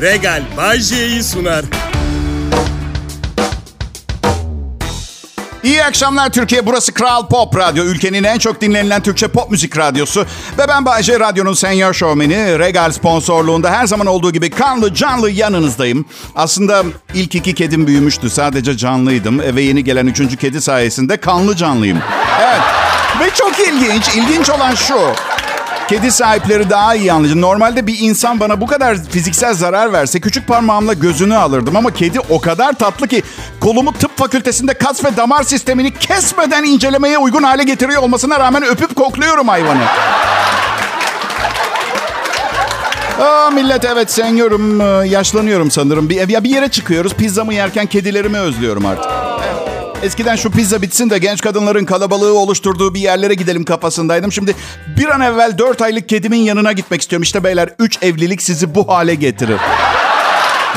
Regal Bajje'yi sunar. İyi akşamlar Türkiye. Burası Kral Pop Radyo. Ülkenin en çok dinlenilen Türkçe pop müzik radyosu. Ve ben Bayece Radyo'nun senior şovmeni. Regal sponsorluğunda her zaman olduğu gibi kanlı canlı yanınızdayım. Aslında ilk iki kedim büyümüştü. Sadece canlıydım. Ve yeni gelen üçüncü kedi sayesinde kanlı canlıyım. Evet. Ve çok ilginç. İlginç olan şu. Kedi sahipleri daha iyi anlayacak. Normalde bir insan bana bu kadar fiziksel zarar verse küçük parmağımla gözünü alırdım. Ama kedi o kadar tatlı ki kolumu tıp fakültesinde kas ve damar sistemini kesmeden incelemeye uygun hale getiriyor olmasına rağmen öpüp kokluyorum hayvanı. Aa, millet evet senyorum yaşlanıyorum sanırım. Bir, ya bir yere çıkıyoruz pizzamı yerken kedilerimi özlüyorum artık. Eskiden şu pizza bitsin de genç kadınların kalabalığı oluşturduğu bir yerlere gidelim kafasındaydım. Şimdi bir an evvel 4 aylık kedimin yanına gitmek istiyorum. İşte beyler 3 evlilik sizi bu hale getirir.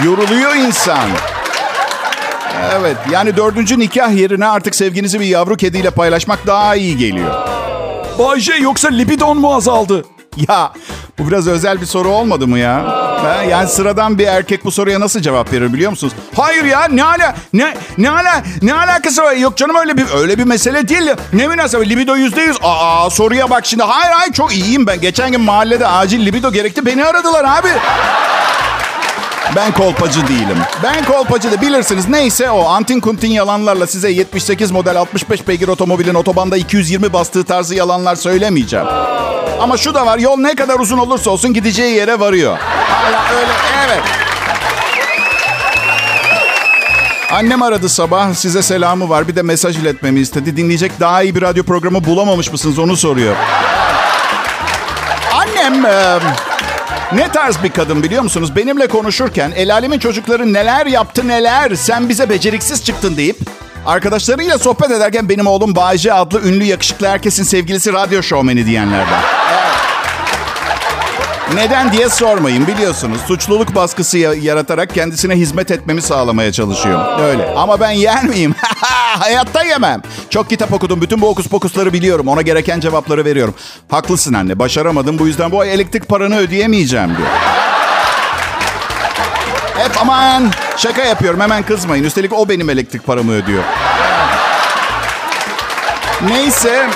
Yoruluyor insan. Evet yani dördüncü nikah yerine artık sevginizi bir yavru kediyle paylaşmak daha iyi geliyor. Bayce yoksa libidon mu azaldı? Ya bu biraz özel bir soru olmadı mı ya? Ha, yani sıradan bir erkek bu soruya nasıl cevap verir biliyor musunuz? Hayır ya ne ala ne ne ala ne alakası var? Yok canım öyle bir öyle bir mesele değil. Ne münasebet libido yüzde yüz. Aa soruya bak şimdi. Hayır hayır çok iyiyim ben. Geçen gün mahallede acil libido gerekti. Beni aradılar abi. Ben kolpacı değilim. Ben kolpacı da bilirsiniz. Neyse o antin kuntin yalanlarla size 78 model 65 beygir otomobilin otobanda 220 bastığı tarzı yalanlar söylemeyeceğim. Ama şu da var yol ne kadar uzun olursa olsun gideceği yere varıyor. Hala öyle evet. Annem aradı sabah. Size selamı var. Bir de mesaj iletmemi istedi. Dinleyecek daha iyi bir radyo programı bulamamış mısınız onu soruyor. Annem e, ne tarz bir kadın biliyor musunuz? Benimle konuşurken el alemin çocukları neler yaptı neler sen bize beceriksiz çıktın deyip arkadaşlarıyla sohbet ederken benim oğlum Bayce adlı ünlü yakışıklı herkesin sevgilisi radyo şovmeni diyenlerden. Neden diye sormayın biliyorsunuz. Suçluluk baskısı yaratarak kendisine hizmet etmemi sağlamaya çalışıyor. Öyle. Ama ben yer miyim? Hayatta yemem. Çok kitap okudum. Bütün bu okus pokusları biliyorum. Ona gereken cevapları veriyorum. Haklısın anne. Başaramadım. Bu yüzden bu ay elektrik paranı ödeyemeyeceğim diyor. Hep aman şaka yapıyorum. Hemen kızmayın. Üstelik o benim elektrik paramı ödüyor. Neyse.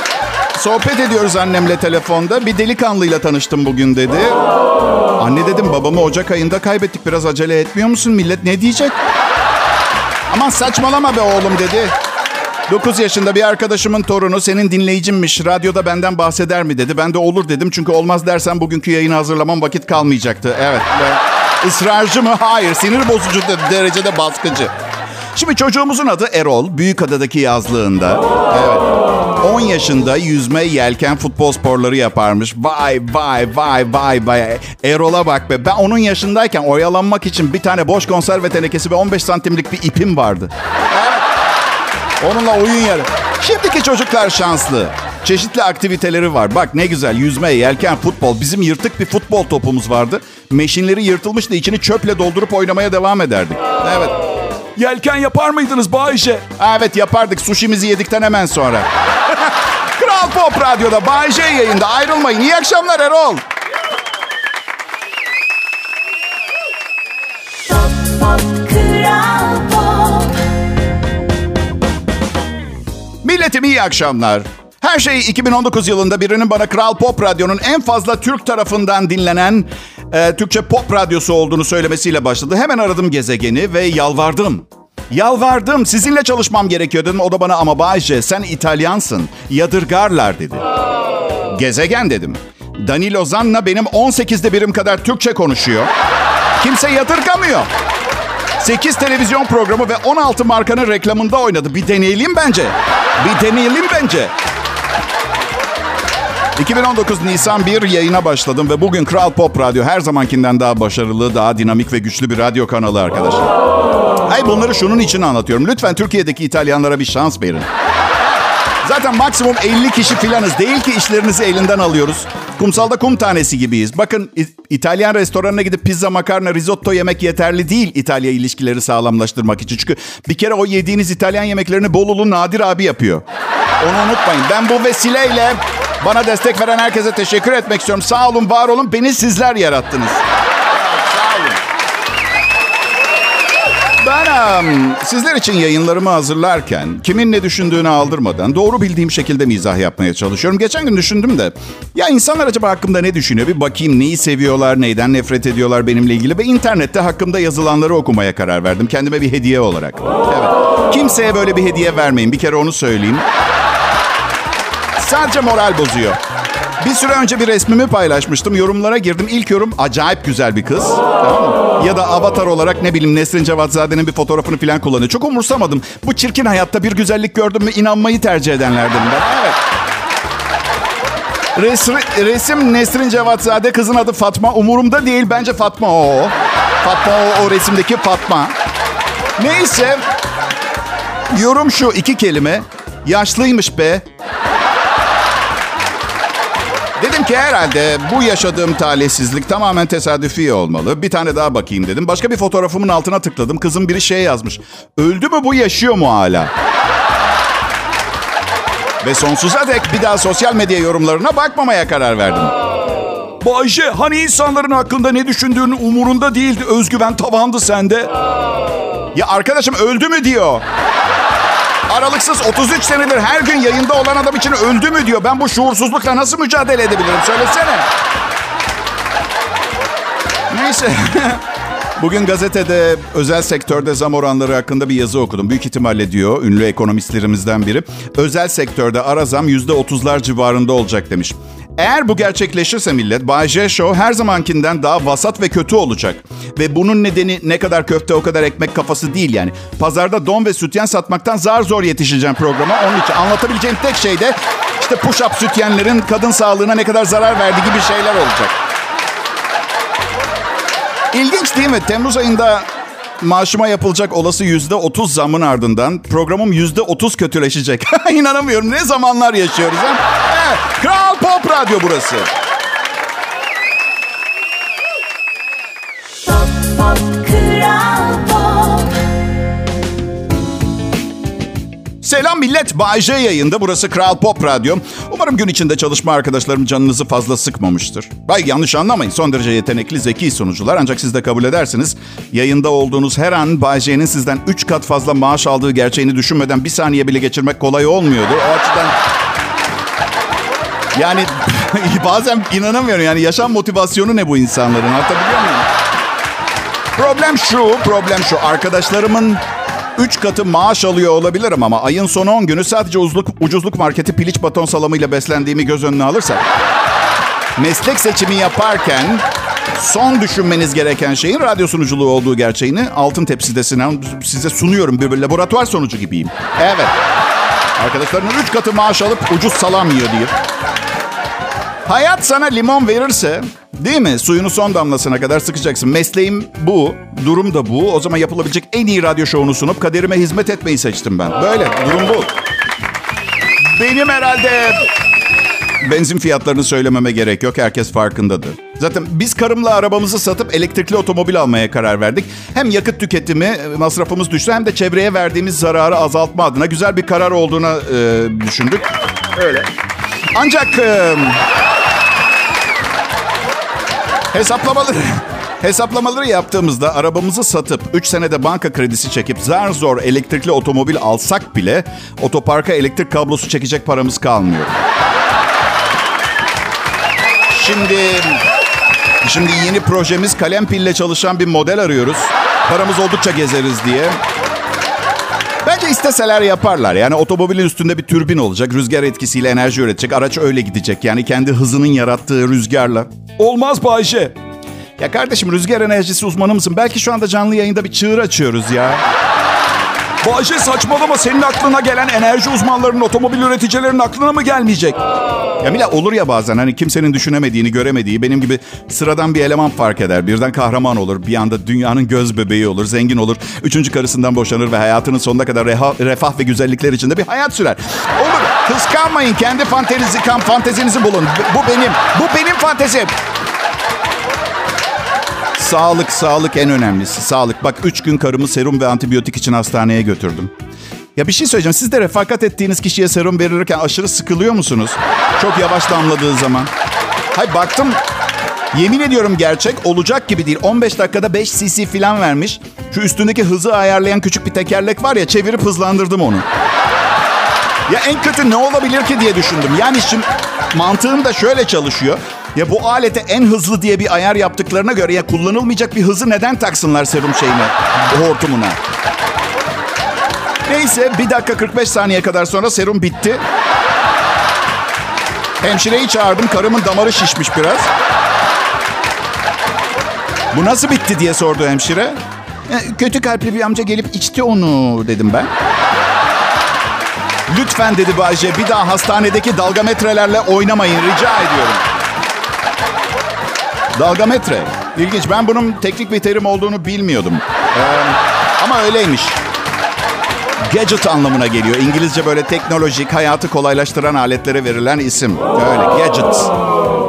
Sohbet ediyoruz annemle telefonda. Bir delikanlıyla tanıştım bugün dedi. Anne dedim babamı Ocak ayında kaybettik. Biraz acele etmiyor musun? Millet ne diyecek? Aman saçmalama be oğlum dedi. 9 yaşında bir arkadaşımın torunu senin dinleyicimmiş. Radyoda benden bahseder mi dedi. Ben de olur dedim. Çünkü olmaz dersen bugünkü yayını hazırlamam vakit kalmayacaktı. Evet. Israrcı mı? Hayır. Sinir bozucu derecede baskıcı. Şimdi çocuğumuzun adı Erol. Büyükada'daki yazlığında. Evet. 10 yaşında yüzme, yelken, futbol sporları yaparmış. Vay vay vay vay vay. Erol'a bak be. Ben onun yaşındayken oyalanmak için bir tane boş konserve tenekesi ve 15 santimlik bir ipim vardı. Onunla oyun yarı. Şimdiki çocuklar şanslı. Çeşitli aktiviteleri var. Bak ne güzel yüzme, yelken, futbol. Bizim yırtık bir futbol topumuz vardı. Meşinleri yırtılmıştı. İçini çöple doldurup oynamaya devam ederdik. Evet. Yelken yapar mıydınız Bayşe? Evet yapardık sushimizi yedikten hemen sonra. Kral Pop Radyo'da Bayşe yayında ayrılmayın. İyi akşamlar Erol. Pop, pop, Kral Pop. Milletim iyi akşamlar. Her şey 2019 yılında birinin bana Kral Pop Radyo'nun en fazla Türk tarafından dinlenen e, Türkçe pop radyosu olduğunu söylemesiyle başladı. Hemen aradım gezegeni ve yalvardım. Yalvardım sizinle çalışmam gerekiyor dedim. O da bana ama Bayce sen İtalyansın. Yadırgarlar dedi. Gezegen dedim. Danilo Zanna benim 18'de birim kadar Türkçe konuşuyor. Kimse yadırgamıyor. 8 televizyon programı ve 16 markanın reklamında oynadı. Bir deneyelim bence. Bir deneyelim bence. 2019 Nisan 1 yayına başladım ve bugün Kral Pop Radyo her zamankinden daha başarılı, daha dinamik ve güçlü bir radyo kanalı arkadaşlar. Hayır bunları şunun için anlatıyorum. Lütfen Türkiye'deki İtalyanlara bir şans verin. Zaten maksimum 50 kişi filanız. Değil ki işlerinizi elinden alıyoruz. Kumsalda kum tanesi gibiyiz. Bakın İtalyan restoranına gidip pizza, makarna, risotto yemek yeterli değil İtalya ilişkileri sağlamlaştırmak için. Çünkü bir kere o yediğiniz İtalyan yemeklerini Bolulu Nadir abi yapıyor. Onu unutmayın. Ben bu vesileyle bana destek veren herkese teşekkür etmek istiyorum. Sağ olun, var olun. Beni sizler yarattınız. Um, sizler için yayınlarımı hazırlarken kimin ne düşündüğünü aldırmadan doğru bildiğim şekilde mizah yapmaya çalışıyorum. Geçen gün düşündüm de ya insanlar acaba hakkımda ne düşünüyor? Bir bakayım neyi seviyorlar, neyden nefret ediyorlar benimle ilgili ve internette hakkımda yazılanları okumaya karar verdim. Kendime bir hediye olarak. Evet. Kimseye böyle bir hediye vermeyin. Bir kere onu söyleyeyim. Sadece moral bozuyor. Bir süre önce bir resmimi paylaşmıştım. Yorumlara girdim. İlk yorum acayip güzel bir kız. Ya da avatar olarak ne bileyim Nesrin Cevatzade'nin bir fotoğrafını falan kullanıyor. Çok umursamadım. Bu çirkin hayatta bir güzellik gördüm mü inanmayı tercih edenlerden ben. Evet. Resim, resim Nesrin Cevatzade, kızın adı Fatma. Umurumda değil, bence Fatma o. Fatma o, o resimdeki Fatma. Neyse, yorum şu iki kelime. Yaşlıymış be. Dedim ki herhalde bu yaşadığım talihsizlik tamamen tesadüfi olmalı. Bir tane daha bakayım dedim. Başka bir fotoğrafımın altına tıkladım. Kızın biri şey yazmış. Öldü mü bu yaşıyor mu hala? Ve sonsuza dek bir daha sosyal medya yorumlarına bakmamaya karar verdim. Bayce hani insanların hakkında ne düşündüğünün umurunda değildi. Özgüven tavandı sende. Ya arkadaşım öldü mü diyor. Aralıksız 33 senedir her gün yayında olan adam için öldü mü diyor. Ben bu şuursuzlukla nasıl mücadele edebilirim söylesene. Neyse. Bugün gazetede özel sektörde zam oranları hakkında bir yazı okudum. Büyük ihtimalle diyor ünlü ekonomistlerimizden biri. Özel sektörde ara zam %30'lar civarında olacak demiş. Eğer bu gerçekleşirse millet, Bay J Show her zamankinden daha vasat ve kötü olacak. Ve bunun nedeni ne kadar köfte o kadar ekmek kafası değil yani. Pazarda don ve sütyen satmaktan zar zor yetişeceğim programa. Onun için anlatabileceğim tek şey de işte push-up sütyenlerin kadın sağlığına ne kadar zarar verdiği gibi şeyler olacak. İlginç değil mi? Temmuz ayında maaşıma yapılacak olası yüzde otuz zamın ardından programım yüzde otuz kötüleşecek. İnanamıyorum. Ne zamanlar yaşıyoruz ha? Evet, Kral Pop Radyo burası. Pop pop kral Selam millet. Bay J yayında. Burası Kral Pop Radyo. Umarım gün içinde çalışma arkadaşlarım canınızı fazla sıkmamıştır. Bay yanlış anlamayın. Son derece yetenekli, zeki sunucular. Ancak siz de kabul edersiniz. Yayında olduğunuz her an Bay J'nin sizden 3 kat fazla maaş aldığı gerçeğini düşünmeden bir saniye bile geçirmek kolay olmuyordu. O açıdan... Yani bazen inanamıyorum. Yani yaşam motivasyonu ne bu insanların? Anlatabiliyor muyum? Problem şu, problem şu. Arkadaşlarımın 3 katı maaş alıyor olabilirim ama ayın son 10 günü sadece uzluk, ucuzluk marketi piliç baton salamıyla beslendiğimi göz önüne alırsak... meslek seçimi yaparken son düşünmeniz gereken şeyin radyo sunuculuğu olduğu gerçeğini altın tepside size sunuyorum. Bir laboratuvar sonucu gibiyim. Evet. Arkadaşlarının 3 katı maaş alıp ucuz salam yiyor diye. Hayat sana limon verirse değil mi? Suyunu son damlasına kadar sıkacaksın. Mesleğim bu, durum da bu. O zaman yapılabilecek en iyi radyo şovunu sunup kaderime hizmet etmeyi seçtim ben. Böyle, durum bu. Benim herhalde benzin fiyatlarını söylememe gerek yok. Herkes farkındadır. Zaten biz karımla arabamızı satıp elektrikli otomobil almaya karar verdik. Hem yakıt tüketimi, masrafımız düştü hem de çevreye verdiğimiz zararı azaltma adına güzel bir karar olduğuna e, düşündük. Öyle. Ancak e, Hesaplamaları Hesaplamaları yaptığımızda arabamızı satıp 3 senede banka kredisi çekip zar zor elektrikli otomobil alsak bile otoparka elektrik kablosu çekecek paramız kalmıyor. Şimdi şimdi yeni projemiz kalem pille çalışan bir model arıyoruz. Paramız oldukça gezeriz diye. Bence isteseler yaparlar. Yani otomobilin üstünde bir türbin olacak. Rüzgar etkisiyle enerji üretecek. Araç öyle gidecek. Yani kendi hızının yarattığı rüzgarla. Olmaz Bayce. Ya kardeşim rüzgar enerjisi uzmanı mısın? Belki şu anda canlı yayında bir çığır açıyoruz ya. Bayce saçmalama senin aklına gelen enerji uzmanlarının, otomobil üreticilerinin aklına mı gelmeyecek? Ya Mila olur ya bazen hani kimsenin düşünemediğini, göremediği, benim gibi sıradan bir eleman fark eder. Birden kahraman olur, bir anda dünyanın göz bebeği olur, zengin olur. Üçüncü karısından boşanır ve hayatının sonuna kadar reha- refah ve güzellikler içinde bir hayat sürer. Olur, kıskanmayın. Kendi fantezinizi, kam fantezinizi bulun. Bu benim, bu benim fantezim. Sağlık, sağlık en önemlisi. Sağlık. Bak üç gün karımı serum ve antibiyotik için hastaneye götürdüm. Ya bir şey söyleyeceğim. Siz de refakat ettiğiniz kişiye serum verirken aşırı sıkılıyor musunuz? Çok yavaş damladığı zaman. Hay baktım Yemin ediyorum gerçek olacak gibi değil. 15 dakikada 5 cc falan vermiş. Şu üstündeki hızı ayarlayan küçük bir tekerlek var ya çevirip hızlandırdım onu. Ya en kötü ne olabilir ki diye düşündüm. Yani şimdi mantığım da şöyle çalışıyor. Ya bu alete en hızlı diye bir ayar yaptıklarına göre ya kullanılmayacak bir hızı neden taksınlar serum şeyine, hortumuna? Neyse bir dakika 45 saniye kadar sonra serum bitti. Hemşireyi çağırdım. Karımın damarı şişmiş biraz. Bu nasıl bitti diye sordu hemşire. "E, Kötü kalpli bir amca gelip içti onu dedim ben. Lütfen dedi Bayce bir daha hastanedeki dalgametrelerle oynamayın rica ediyorum. Dalgametre. İlginç. Ben bunun teknik bir terim olduğunu bilmiyordum. Ee, ama öyleymiş. Gadget anlamına geliyor. İngilizce böyle teknolojik, hayatı kolaylaştıran aletlere verilen isim. Öyle gadget.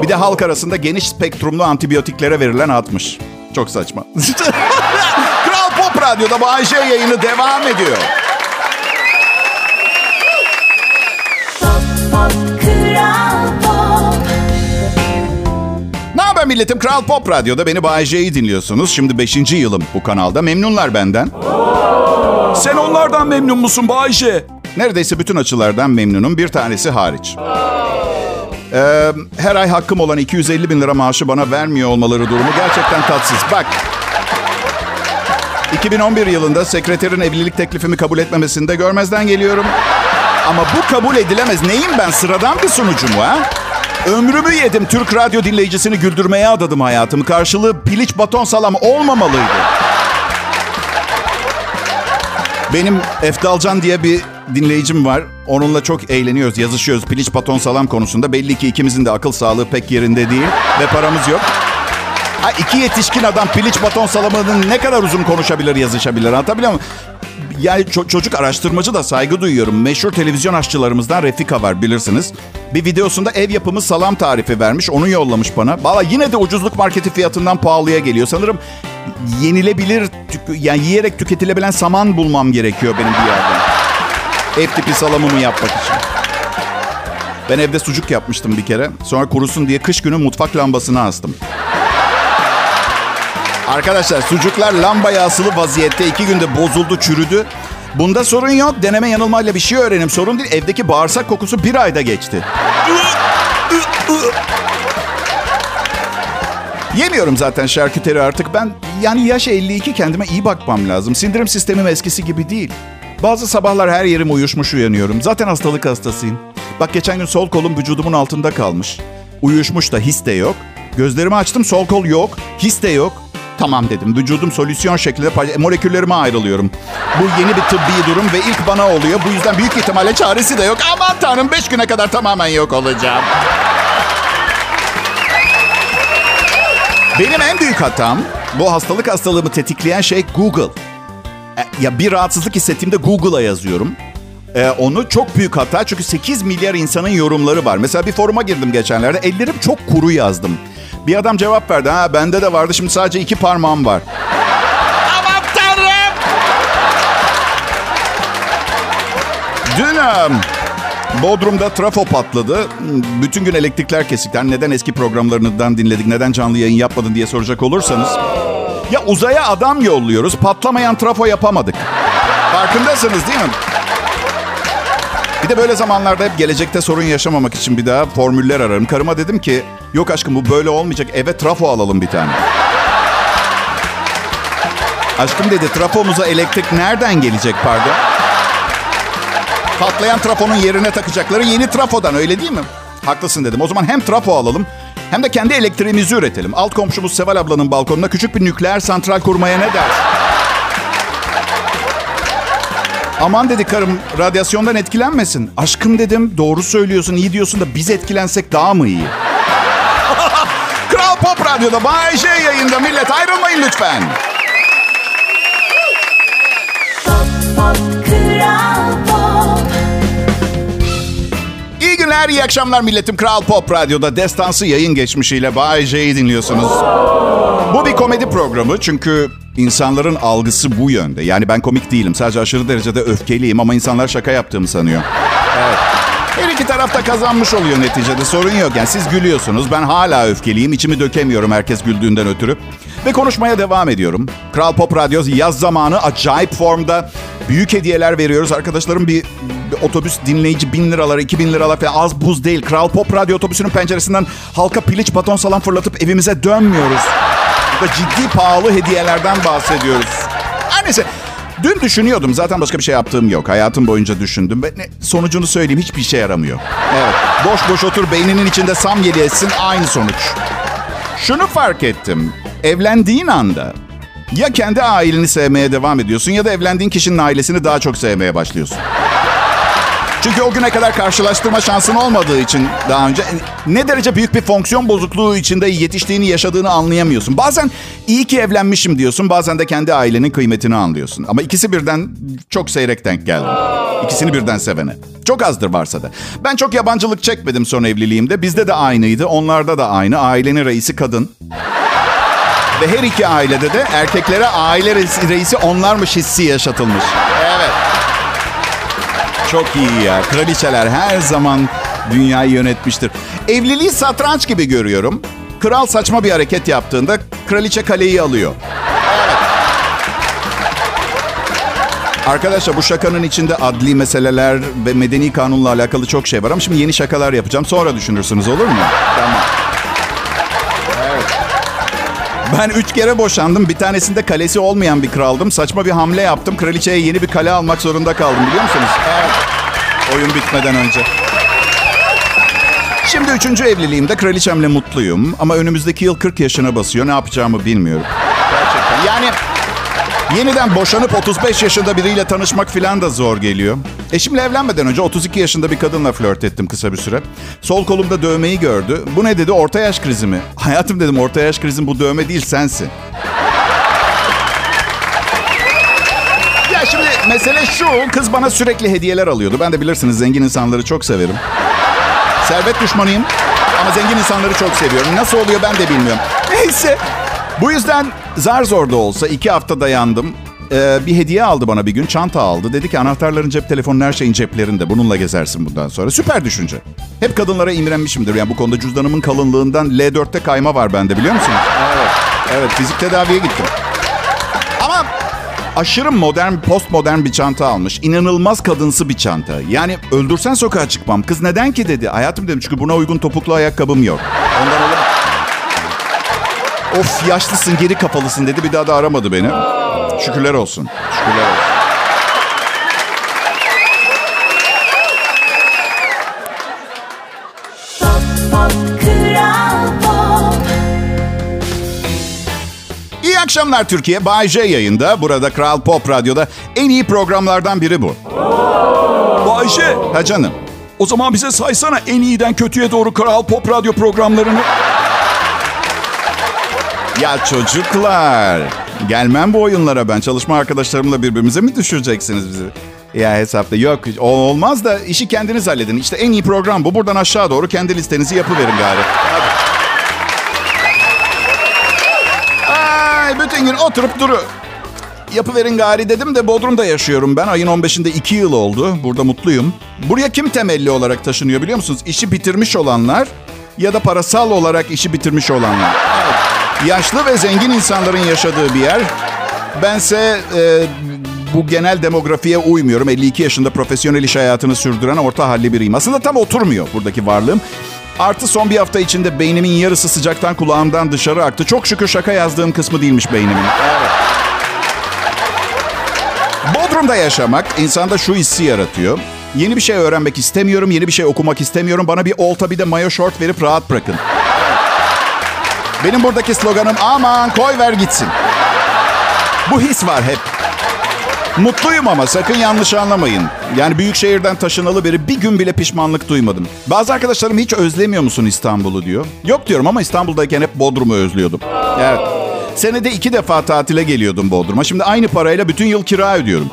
Bir de halk arasında geniş spektrumlu antibiyotiklere verilen admış. Çok saçma. Kral Pop Radyo'da bu Ayşe yayını devam ediyor. Ne haber milletim? Kral Pop Radyo'da beni Bay J'yi dinliyorsunuz. Şimdi 5. yılım bu kanalda. Memnunlar benden. Sen onlardan memnun musun Bayce? Neredeyse bütün açılardan memnunum. Bir tanesi hariç. Ee, her ay hakkım olan 250 bin lira maaşı bana vermiyor olmaları durumu gerçekten tatsız. Bak. 2011 yılında sekreterin evlilik teklifimi kabul etmemesini de görmezden geliyorum. Ama bu kabul edilemez. Neyim ben? Sıradan bir sunucu mu ha? Ömrümü yedim. Türk radyo dinleyicisini güldürmeye adadım hayatımı. Karşılığı piliç baton salam olmamalıydı. Benim Eftalcan diye bir dinleyicim var. Onunla çok eğleniyoruz, yazışıyoruz. Piliç baton salam konusunda. Belli ki ikimizin de akıl sağlığı pek yerinde değil ve paramız yok. Ha, iki yetişkin adam piliç baton salamının ne kadar uzun konuşabilir, yazışabilir anlatabiliyor muyum? Yani ço- çocuk araştırmacı da saygı duyuyorum. Meşhur televizyon aşçılarımızdan Refika var bilirsiniz. Bir videosunda ev yapımı salam tarifi vermiş. Onu yollamış bana. Valla yine de ucuzluk marketi fiyatından pahalıya geliyor. Sanırım yenilebilir, yani yiyerek tüketilebilen saman bulmam gerekiyor benim bir yerden. Ev tipi salamımı yapmak için. Ben evde sucuk yapmıştım bir kere. Sonra kurusun diye kış günü mutfak lambasına astım. Arkadaşlar sucuklar lambaya asılı vaziyette iki günde bozuldu, çürüdü. Bunda sorun yok. Deneme yanılmayla bir şey öğrenim. Sorun değil. Evdeki bağırsak kokusu bir ayda geçti. Yemiyorum zaten şarküteri artık. Ben yani yaş 52 kendime iyi bakmam lazım. Sindirim sistemim eskisi gibi değil. Bazı sabahlar her yerim uyuşmuş uyanıyorum. Zaten hastalık hastasıyım. Bak geçen gün sol kolum vücudumun altında kalmış. Uyuşmuş da his de yok. Gözlerimi açtım sol kol yok. His de yok. Tamam dedim. Vücudum solüsyon şeklinde moleküllerime ayrılıyorum. Bu yeni bir tıbbi durum ve ilk bana oluyor. Bu yüzden büyük ihtimalle çaresi de yok. Aman tanrım 5 güne kadar tamamen yok olacağım. Benim en büyük hatam bu hastalık hastalığımı tetikleyen şey Google. E, Ya bir rahatsızlık hissettiğimde Google'a yazıyorum. E, onu çok büyük hata çünkü 8 milyar insanın yorumları var. Mesela bir foruma girdim geçenlerde. Ellerim çok kuru yazdım. Bir adam cevap verdi. Ha bende de vardı şimdi sadece iki parmağım var. Aman tanrım! Dün Bodrum'da trafo patladı. Bütün gün elektrikler. Hani neden eski programlarından dinledik, neden canlı yayın yapmadın diye soracak olursanız. Ya uzaya adam yolluyoruz, patlamayan trafo yapamadık. Farkındasınız değil mi? Bir de böyle zamanlarda hep gelecekte sorun yaşamamak için bir daha formüller ararım. Karıma dedim ki, yok aşkım bu böyle olmayacak, eve trafo alalım bir tane. Aşkım dedi, trafomuza elektrik nereden gelecek pardon? Patlayan trafonun yerine takacakları yeni trafodan öyle değil mi? Haklısın dedim. O zaman hem trafo alalım hem de kendi elektriğimizi üretelim. Alt komşumuz Seval ablanın balkonuna küçük bir nükleer santral kurmaya ne dersin? Aman dedi karım radyasyondan etkilenmesin. Aşkım dedim doğru söylüyorsun iyi diyorsun da biz etkilensek daha mı iyi? Kral Pop Radyo'da Bay J yayında millet ayrılmayın lütfen. Pop İyi günler, iyi akşamlar milletim. Kral Pop Radyo'da destansı yayın geçmişiyle Bay J'yi dinliyorsunuz. Bu bir komedi programı çünkü insanların algısı bu yönde. Yani ben komik değilim. Sadece aşırı derecede öfkeliyim ama insanlar şaka yaptığımı sanıyor. Evet. Her iki taraf da kazanmış oluyor neticede. Sorun yok. Yani siz gülüyorsunuz. Ben hala öfkeliyim. İçimi dökemiyorum herkes güldüğünden ötürü. Ve konuşmaya devam ediyorum. Kral Pop Radyo yaz zamanı acayip formda büyük hediyeler veriyoruz. Arkadaşlarım bir, bir otobüs dinleyici bin liralar, iki bin liralar falan az buz değil. Kral Pop Radyo otobüsünün penceresinden halka piliç baton salam fırlatıp evimize dönmüyoruz. Burada ciddi pahalı hediyelerden bahsediyoruz. Her neyse Dün düşünüyordum. Zaten başka bir şey yaptığım yok. Hayatım boyunca düşündüm. Ve ne, sonucunu söyleyeyim hiçbir şey yaramıyor. Evet. Boş boş otur beyninin içinde sam yedi etsin aynı sonuç. Şunu fark ettim. Evlendiğin anda ya kendi aileni sevmeye devam ediyorsun ya da evlendiğin kişinin ailesini daha çok sevmeye başlıyorsun. Çünkü o güne kadar karşılaştırma şansın olmadığı için daha önce ne derece büyük bir fonksiyon bozukluğu içinde yetiştiğini, yaşadığını anlayamıyorsun. Bazen iyi ki evlenmişim diyorsun, bazen de kendi ailenin kıymetini anlıyorsun. Ama ikisi birden çok seyrek denk geldi. İkisini birden sevene. Çok azdır varsa da. Ben çok yabancılık çekmedim son evliliğimde. Bizde de aynıydı, onlarda da aynı. Ailenin reisi kadın. Ve her iki ailede de erkeklere aile reisi, onlarmış hissi yaşatılmış. Çok iyi ya. Kraliçeler her zaman dünyayı yönetmiştir. Evliliği satranç gibi görüyorum. Kral saçma bir hareket yaptığında kraliçe kaleyi alıyor. Arkadaşlar bu şakanın içinde adli meseleler ve medeni kanunla alakalı çok şey var. Ama şimdi yeni şakalar yapacağım. Sonra düşünürsünüz olur mu? Tamam. Ben üç kere boşandım. Bir tanesinde kalesi olmayan bir kraldım. Saçma bir hamle yaptım. Kraliçeye yeni bir kale almak zorunda kaldım biliyor musunuz? Evet. Oyun bitmeden önce. Şimdi üçüncü evliliğimde kraliçemle mutluyum. Ama önümüzdeki yıl 40 yaşına basıyor. Ne yapacağımı bilmiyorum. Gerçekten. Yani yeniden boşanıp 35 yaşında biriyle tanışmak falan da zor geliyor. Eşimle evlenmeden önce 32 yaşında bir kadınla flört ettim kısa bir süre. Sol kolumda dövmeyi gördü. Bu ne dedi? Orta yaş krizi mi? Hayatım dedim orta yaş krizin bu dövme değil sensin. Ya şimdi mesele şu. Kız bana sürekli hediyeler alıyordu. Ben de bilirsiniz zengin insanları çok severim. Servet düşmanıyım. Ama zengin insanları çok seviyorum. Nasıl oluyor ben de bilmiyorum. Neyse. Bu yüzden zar zor da olsa iki hafta dayandım. Ee, bir hediye aldı bana bir gün. Çanta aldı. Dedi ki anahtarların cep telefonun her şeyin ceplerinde. Bununla gezersin bundan sonra. Süper düşünce. Hep kadınlara imrenmişimdir. Yani bu konuda cüzdanımın kalınlığından L4'te kayma var bende biliyor musunuz? Evet. Evet fizik tedaviye gittim. Ama aşırı modern, postmodern bir çanta almış. İnanılmaz kadınsı bir çanta. Yani öldürsen sokağa çıkmam. Kız neden ki dedi. Hayatım dedim çünkü buna uygun topuklu ayakkabım yok. Ondan olur. Of yaşlısın geri kafalısın dedi. Bir daha da aramadı beni. Şükürler olsun. Şükürler olsun. Pop Pop Kral Pop İyi akşamlar Türkiye. Bay J yayında. Burada Kral Pop Radyo'da en iyi programlardan biri bu. Bayşe, Ha canım. o zaman bize saysana en iyiden kötüye doğru Kral Pop Radyo programlarını. Ya çocuklar. Gelmem bu oyunlara ben. Çalışma arkadaşlarımla birbirimize mi düşüreceksiniz bizi? Ya hesapta yok. Olmaz da işi kendiniz halledin. İşte en iyi program bu. Buradan aşağı doğru kendi listenizi yapıverin gari. Ay bütün gün oturup duru. Yapıverin gari dedim de Bodrum'da yaşıyorum ben. Ayın 15'inde 2 yıl oldu. Burada mutluyum. Buraya kim temelli olarak taşınıyor biliyor musunuz? İşi bitirmiş olanlar ya da parasal olarak işi bitirmiş olanlar. Evet. Yaşlı ve zengin insanların yaşadığı bir yer. Bense e, bu genel demografiye uymuyorum. 52 yaşında profesyonel iş hayatını sürdüren orta halli biriyim. Aslında tam oturmuyor buradaki varlığım. Artı son bir hafta içinde beynimin yarısı sıcaktan kulağımdan dışarı aktı. Çok şükür şaka yazdığım kısmı değilmiş beynimin. Bodrum'da yaşamak insanda şu hissi yaratıyor. Yeni bir şey öğrenmek istemiyorum, yeni bir şey okumak istemiyorum. Bana bir olta bir de mayo short verip rahat bırakın. Benim buradaki sloganım aman koy ver gitsin. Bu his var hep. Mutluyum ama sakın yanlış anlamayın. Yani büyük şehirden taşınalı beri bir gün bile pişmanlık duymadım. Bazı arkadaşlarım hiç özlemiyor musun İstanbul'u diyor. Yok diyorum ama İstanbul'dayken hep Bodrum'u özlüyordum. Evet. Senede iki defa tatile geliyordum Bodrum'a. Şimdi aynı parayla bütün yıl kira ödüyorum.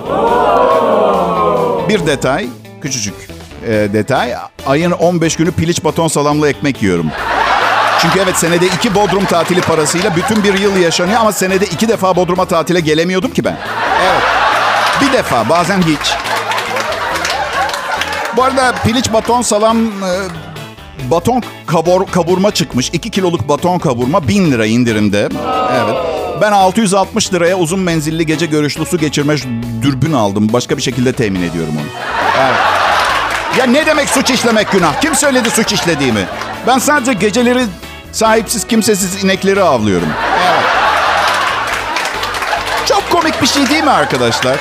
Bir detay, küçücük e, detay. Ayın 15 günü piliç baton salamlı ekmek yiyorum. Çünkü evet senede iki Bodrum tatili parasıyla bütün bir yıl yaşanıyor ama senede iki defa Bodrum'a tatile gelemiyordum ki ben. Evet. Bir defa bazen hiç. Bu arada piliç baton salam e, baton kabur, kaburma çıkmış. 2 kiloluk baton kaburma 1000 lira indirimde. Evet. Ben 660 liraya uzun menzilli gece görüşlü su geçirme dürbün aldım. Başka bir şekilde temin ediyorum onu. Evet. Ya ne demek suç işlemek günah? Kim söyledi suç işlediğimi? Ben sadece geceleri sahipsiz kimsesiz inekleri avlıyorum. Evet. Çok komik bir şey değil mi arkadaşlar?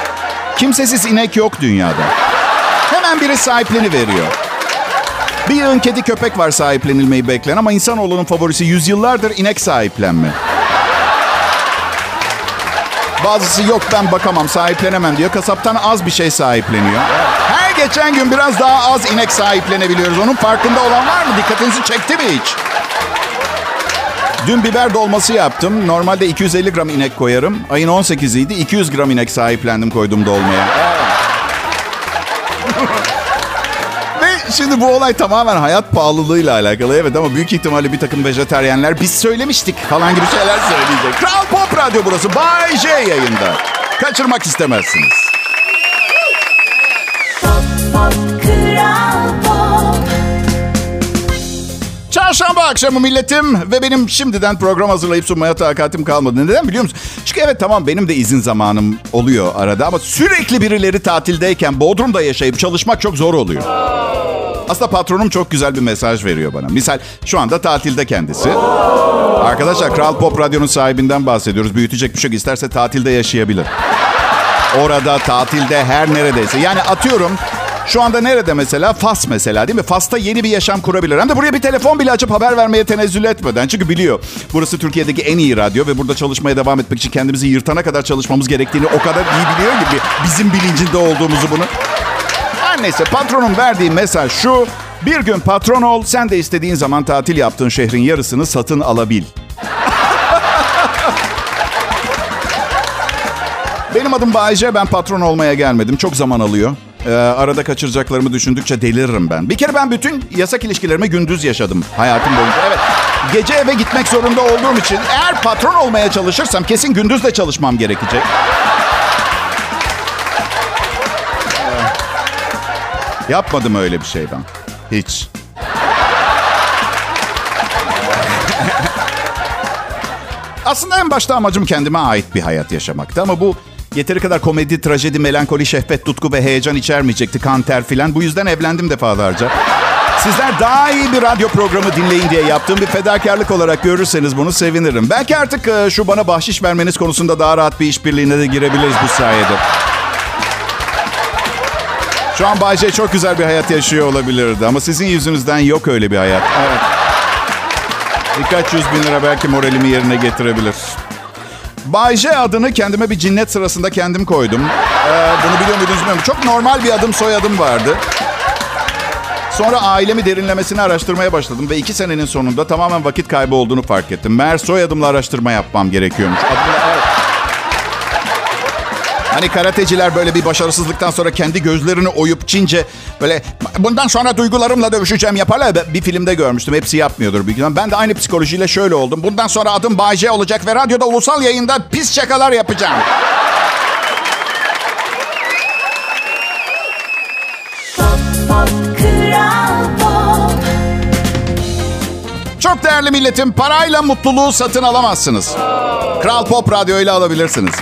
Kimsesiz inek yok dünyada. Hemen biri sahipleni veriyor. Bir yığın kedi köpek var sahiplenilmeyi bekleyen ama insanoğlunun favorisi yüzyıllardır inek sahiplenme. Bazısı yok ben bakamam sahiplenemem diyor. Kasaptan az bir şey sahipleniyor. Her geçen gün biraz daha az inek sahiplenebiliyoruz. Onun farkında olan var mı? Dikkatinizi çekti mi hiç? Dün biber dolması yaptım. Normalde 250 gram inek koyarım. Ayın 18'iydi. 200 gram inek sahiplendim koydum dolmaya. Ve şimdi bu olay tamamen hayat pahalılığıyla alakalı. Evet ama büyük ihtimalle bir takım vejeteryenler biz söylemiştik falan gibi şeyler söyleyecek. Kral Pop Radyo burası. Bay J yayında. Kaçırmak istemezsiniz. Çarşamba akşamı milletim ve benim şimdiden program hazırlayıp sunmaya takatim kalmadı. Neden biliyor musun? Çünkü evet tamam benim de izin zamanım oluyor arada ama sürekli birileri tatildeyken Bodrum'da yaşayıp çalışmak çok zor oluyor. Aslında patronum çok güzel bir mesaj veriyor bana. Misal şu anda tatilde kendisi. Arkadaşlar Kral Pop Radyo'nun sahibinden bahsediyoruz. Büyütecek bir şey. İsterse tatilde yaşayabilir. Orada, tatilde, her neredeyse. Yani atıyorum şu anda nerede mesela? Fas mesela değil mi? Fas'ta yeni bir yaşam kurabilir. Hem de buraya bir telefon bile açıp haber vermeye tenezzül etmeden. Çünkü biliyor. Burası Türkiye'deki en iyi radyo ve burada çalışmaya devam etmek için kendimizi yırtana kadar çalışmamız gerektiğini o kadar iyi biliyor gibi. Bizim bilincinde olduğumuzu bunu. Her neyse patronun verdiği mesaj şu. Bir gün patron ol, sen de istediğin zaman tatil yaptığın şehrin yarısını satın alabil. Benim adım Bayce, ben patron olmaya gelmedim. Çok zaman alıyor. Ee, arada kaçıracaklarımı düşündükçe deliririm ben. Bir kere ben bütün yasak ilişkilerimi gündüz yaşadım hayatım boyunca. Evet, gece eve gitmek zorunda olduğum için eğer patron olmaya çalışırsam kesin gündüz de çalışmam gerekecek. Ee, Yapmadım öyle bir şey ben. Hiç. Aslında en başta amacım kendime ait bir hayat yaşamaktı ama bu yeteri kadar komedi, trajedi, melankoli, şehvet, tutku ve heyecan içermeyecekti. Kan, ter filan. Bu yüzden evlendim defalarca. Sizler daha iyi bir radyo programı dinleyin diye yaptığım bir fedakarlık olarak görürseniz bunu sevinirim. Belki artık e, şu bana bahşiş vermeniz konusunda daha rahat bir işbirliğine de girebiliriz bu sayede. Şu an Bayce çok güzel bir hayat yaşıyor olabilirdi ama sizin yüzünüzden yok öyle bir hayat. Evet. Birkaç yüz bin lira belki moralimi yerine getirebilir. Bayce adını kendime bir cinnet sırasında kendim koydum. Ee, bunu biliyor muydunuz bilmiyorum. Çok normal bir adım soyadım vardı. Sonra ailemi derinlemesine araştırmaya başladım ve iki senenin sonunda tamamen vakit kaybı olduğunu fark ettim. Meğer soyadımla araştırma yapmam gerekiyormuş. Adımla. Hani karateciler böyle bir başarısızlıktan sonra kendi gözlerini oyup Çince böyle bundan sonra duygularımla dövüşeceğim yaparlar. Bir filmde görmüştüm. Hepsi yapmıyordur büyük ihtimalle. Ben de aynı psikolojiyle şöyle oldum. Bundan sonra adım Bayce olacak ve radyoda ulusal yayında pis şakalar yapacağım. Çok değerli milletim parayla mutluluğu satın alamazsınız. Kral Pop Radyo ile alabilirsiniz.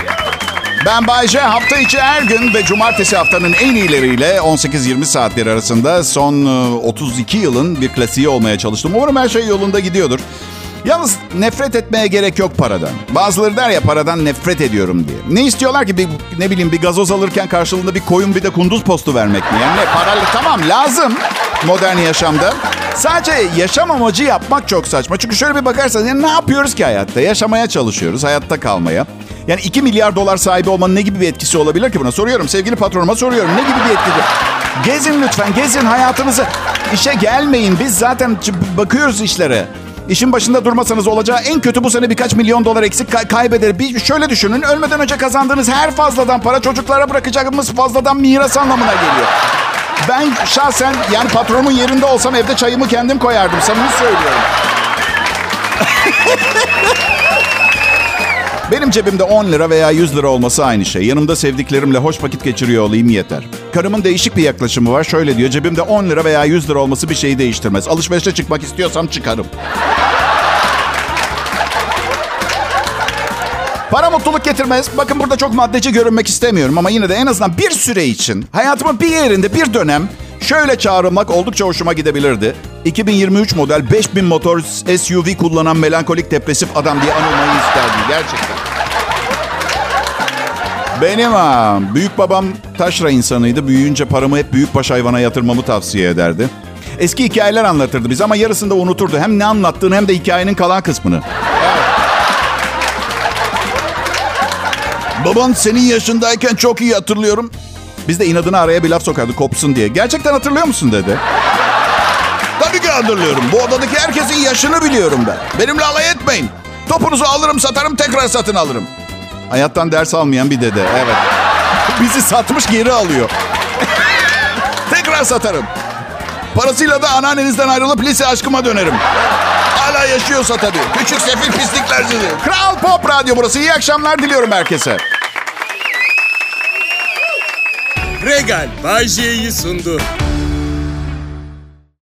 Ben Bayce hafta içi her gün ve cumartesi haftanın en iyileriyle 18-20 saatleri arasında son e, 32 yılın bir klasiği olmaya çalıştım. Umarım her şey yolunda gidiyordur. Yalnız nefret etmeye gerek yok paradan. Bazıları der ya paradan nefret ediyorum diye. Ne istiyorlar ki bir, ne bileyim bir gazoz alırken karşılığında bir koyun bir de kunduz postu vermek mi? Yani paralı tamam lazım modern yaşamda. Sadece yaşam amacı yapmak çok saçma. Çünkü şöyle bir bakarsanız yani ne yapıyoruz ki hayatta? Yaşamaya çalışıyoruz, hayatta kalmaya. Yani 2 milyar dolar sahibi olmanın ne gibi bir etkisi olabilir ki buna? Soruyorum sevgili patronuma soruyorum. Ne gibi bir etkisi? Gezin lütfen, gezin hayatınızı. İşe gelmeyin. Biz zaten bakıyoruz işlere. İşin başında durmasanız olacağı en kötü bu sene birkaç milyon dolar eksik kay- kaybeder. Bir şöyle düşünün. Ölmeden önce kazandığınız her fazladan para çocuklara bırakacağımız fazladan miras anlamına geliyor. Ben şahsen yani patronumun yerinde olsam evde çayımı kendim koyardım. Samimi söylüyorum. Benim cebimde 10 lira veya 100 lira olması aynı şey. Yanımda sevdiklerimle hoş vakit geçiriyor olayım yeter. Karımın değişik bir yaklaşımı var. Şöyle diyor. Cebimde 10 lira veya 100 lira olması bir şeyi değiştirmez. Alışverişe çıkmak istiyorsam çıkarım. Para mutluluk getirmez. Bakın burada çok maddeci görünmek istemiyorum ama yine de en azından bir süre için hayatımın bir yerinde bir dönem şöyle çağrılmak oldukça hoşuma gidebilirdi. 2023 model 5000 motor SUV kullanan melankolik depresif adam diye anılmayı isterdim gerçekten. Benim ha, büyük babam taşra insanıydı. Büyüyünce paramı hep büyükbaş hayvana yatırmamı tavsiye ederdi. Eski hikayeler anlatırdı bize ama yarısında unuturdu. Hem ne anlattığını hem de hikayenin kalan kısmını. Baban senin yaşındayken çok iyi hatırlıyorum. Biz de inadına araya bir laf sokardı kopsun diye. Gerçekten hatırlıyor musun dedi. Tabii ki hatırlıyorum. Bu odadaki herkesin yaşını biliyorum ben. Benimle alay etmeyin. Topunuzu alırım satarım tekrar satın alırım. Hayattan ders almayan bir dede. Evet. Bizi satmış geri alıyor. tekrar satarım. Parasıyla da anneannenizden ayrılıp lise aşkıma dönerim. Hala yaşıyorsa tabii. Küçük sefil pislikler sizi. Kral Pop Radyo burası. İyi akşamlar diliyorum herkese. Regal Bay sundu.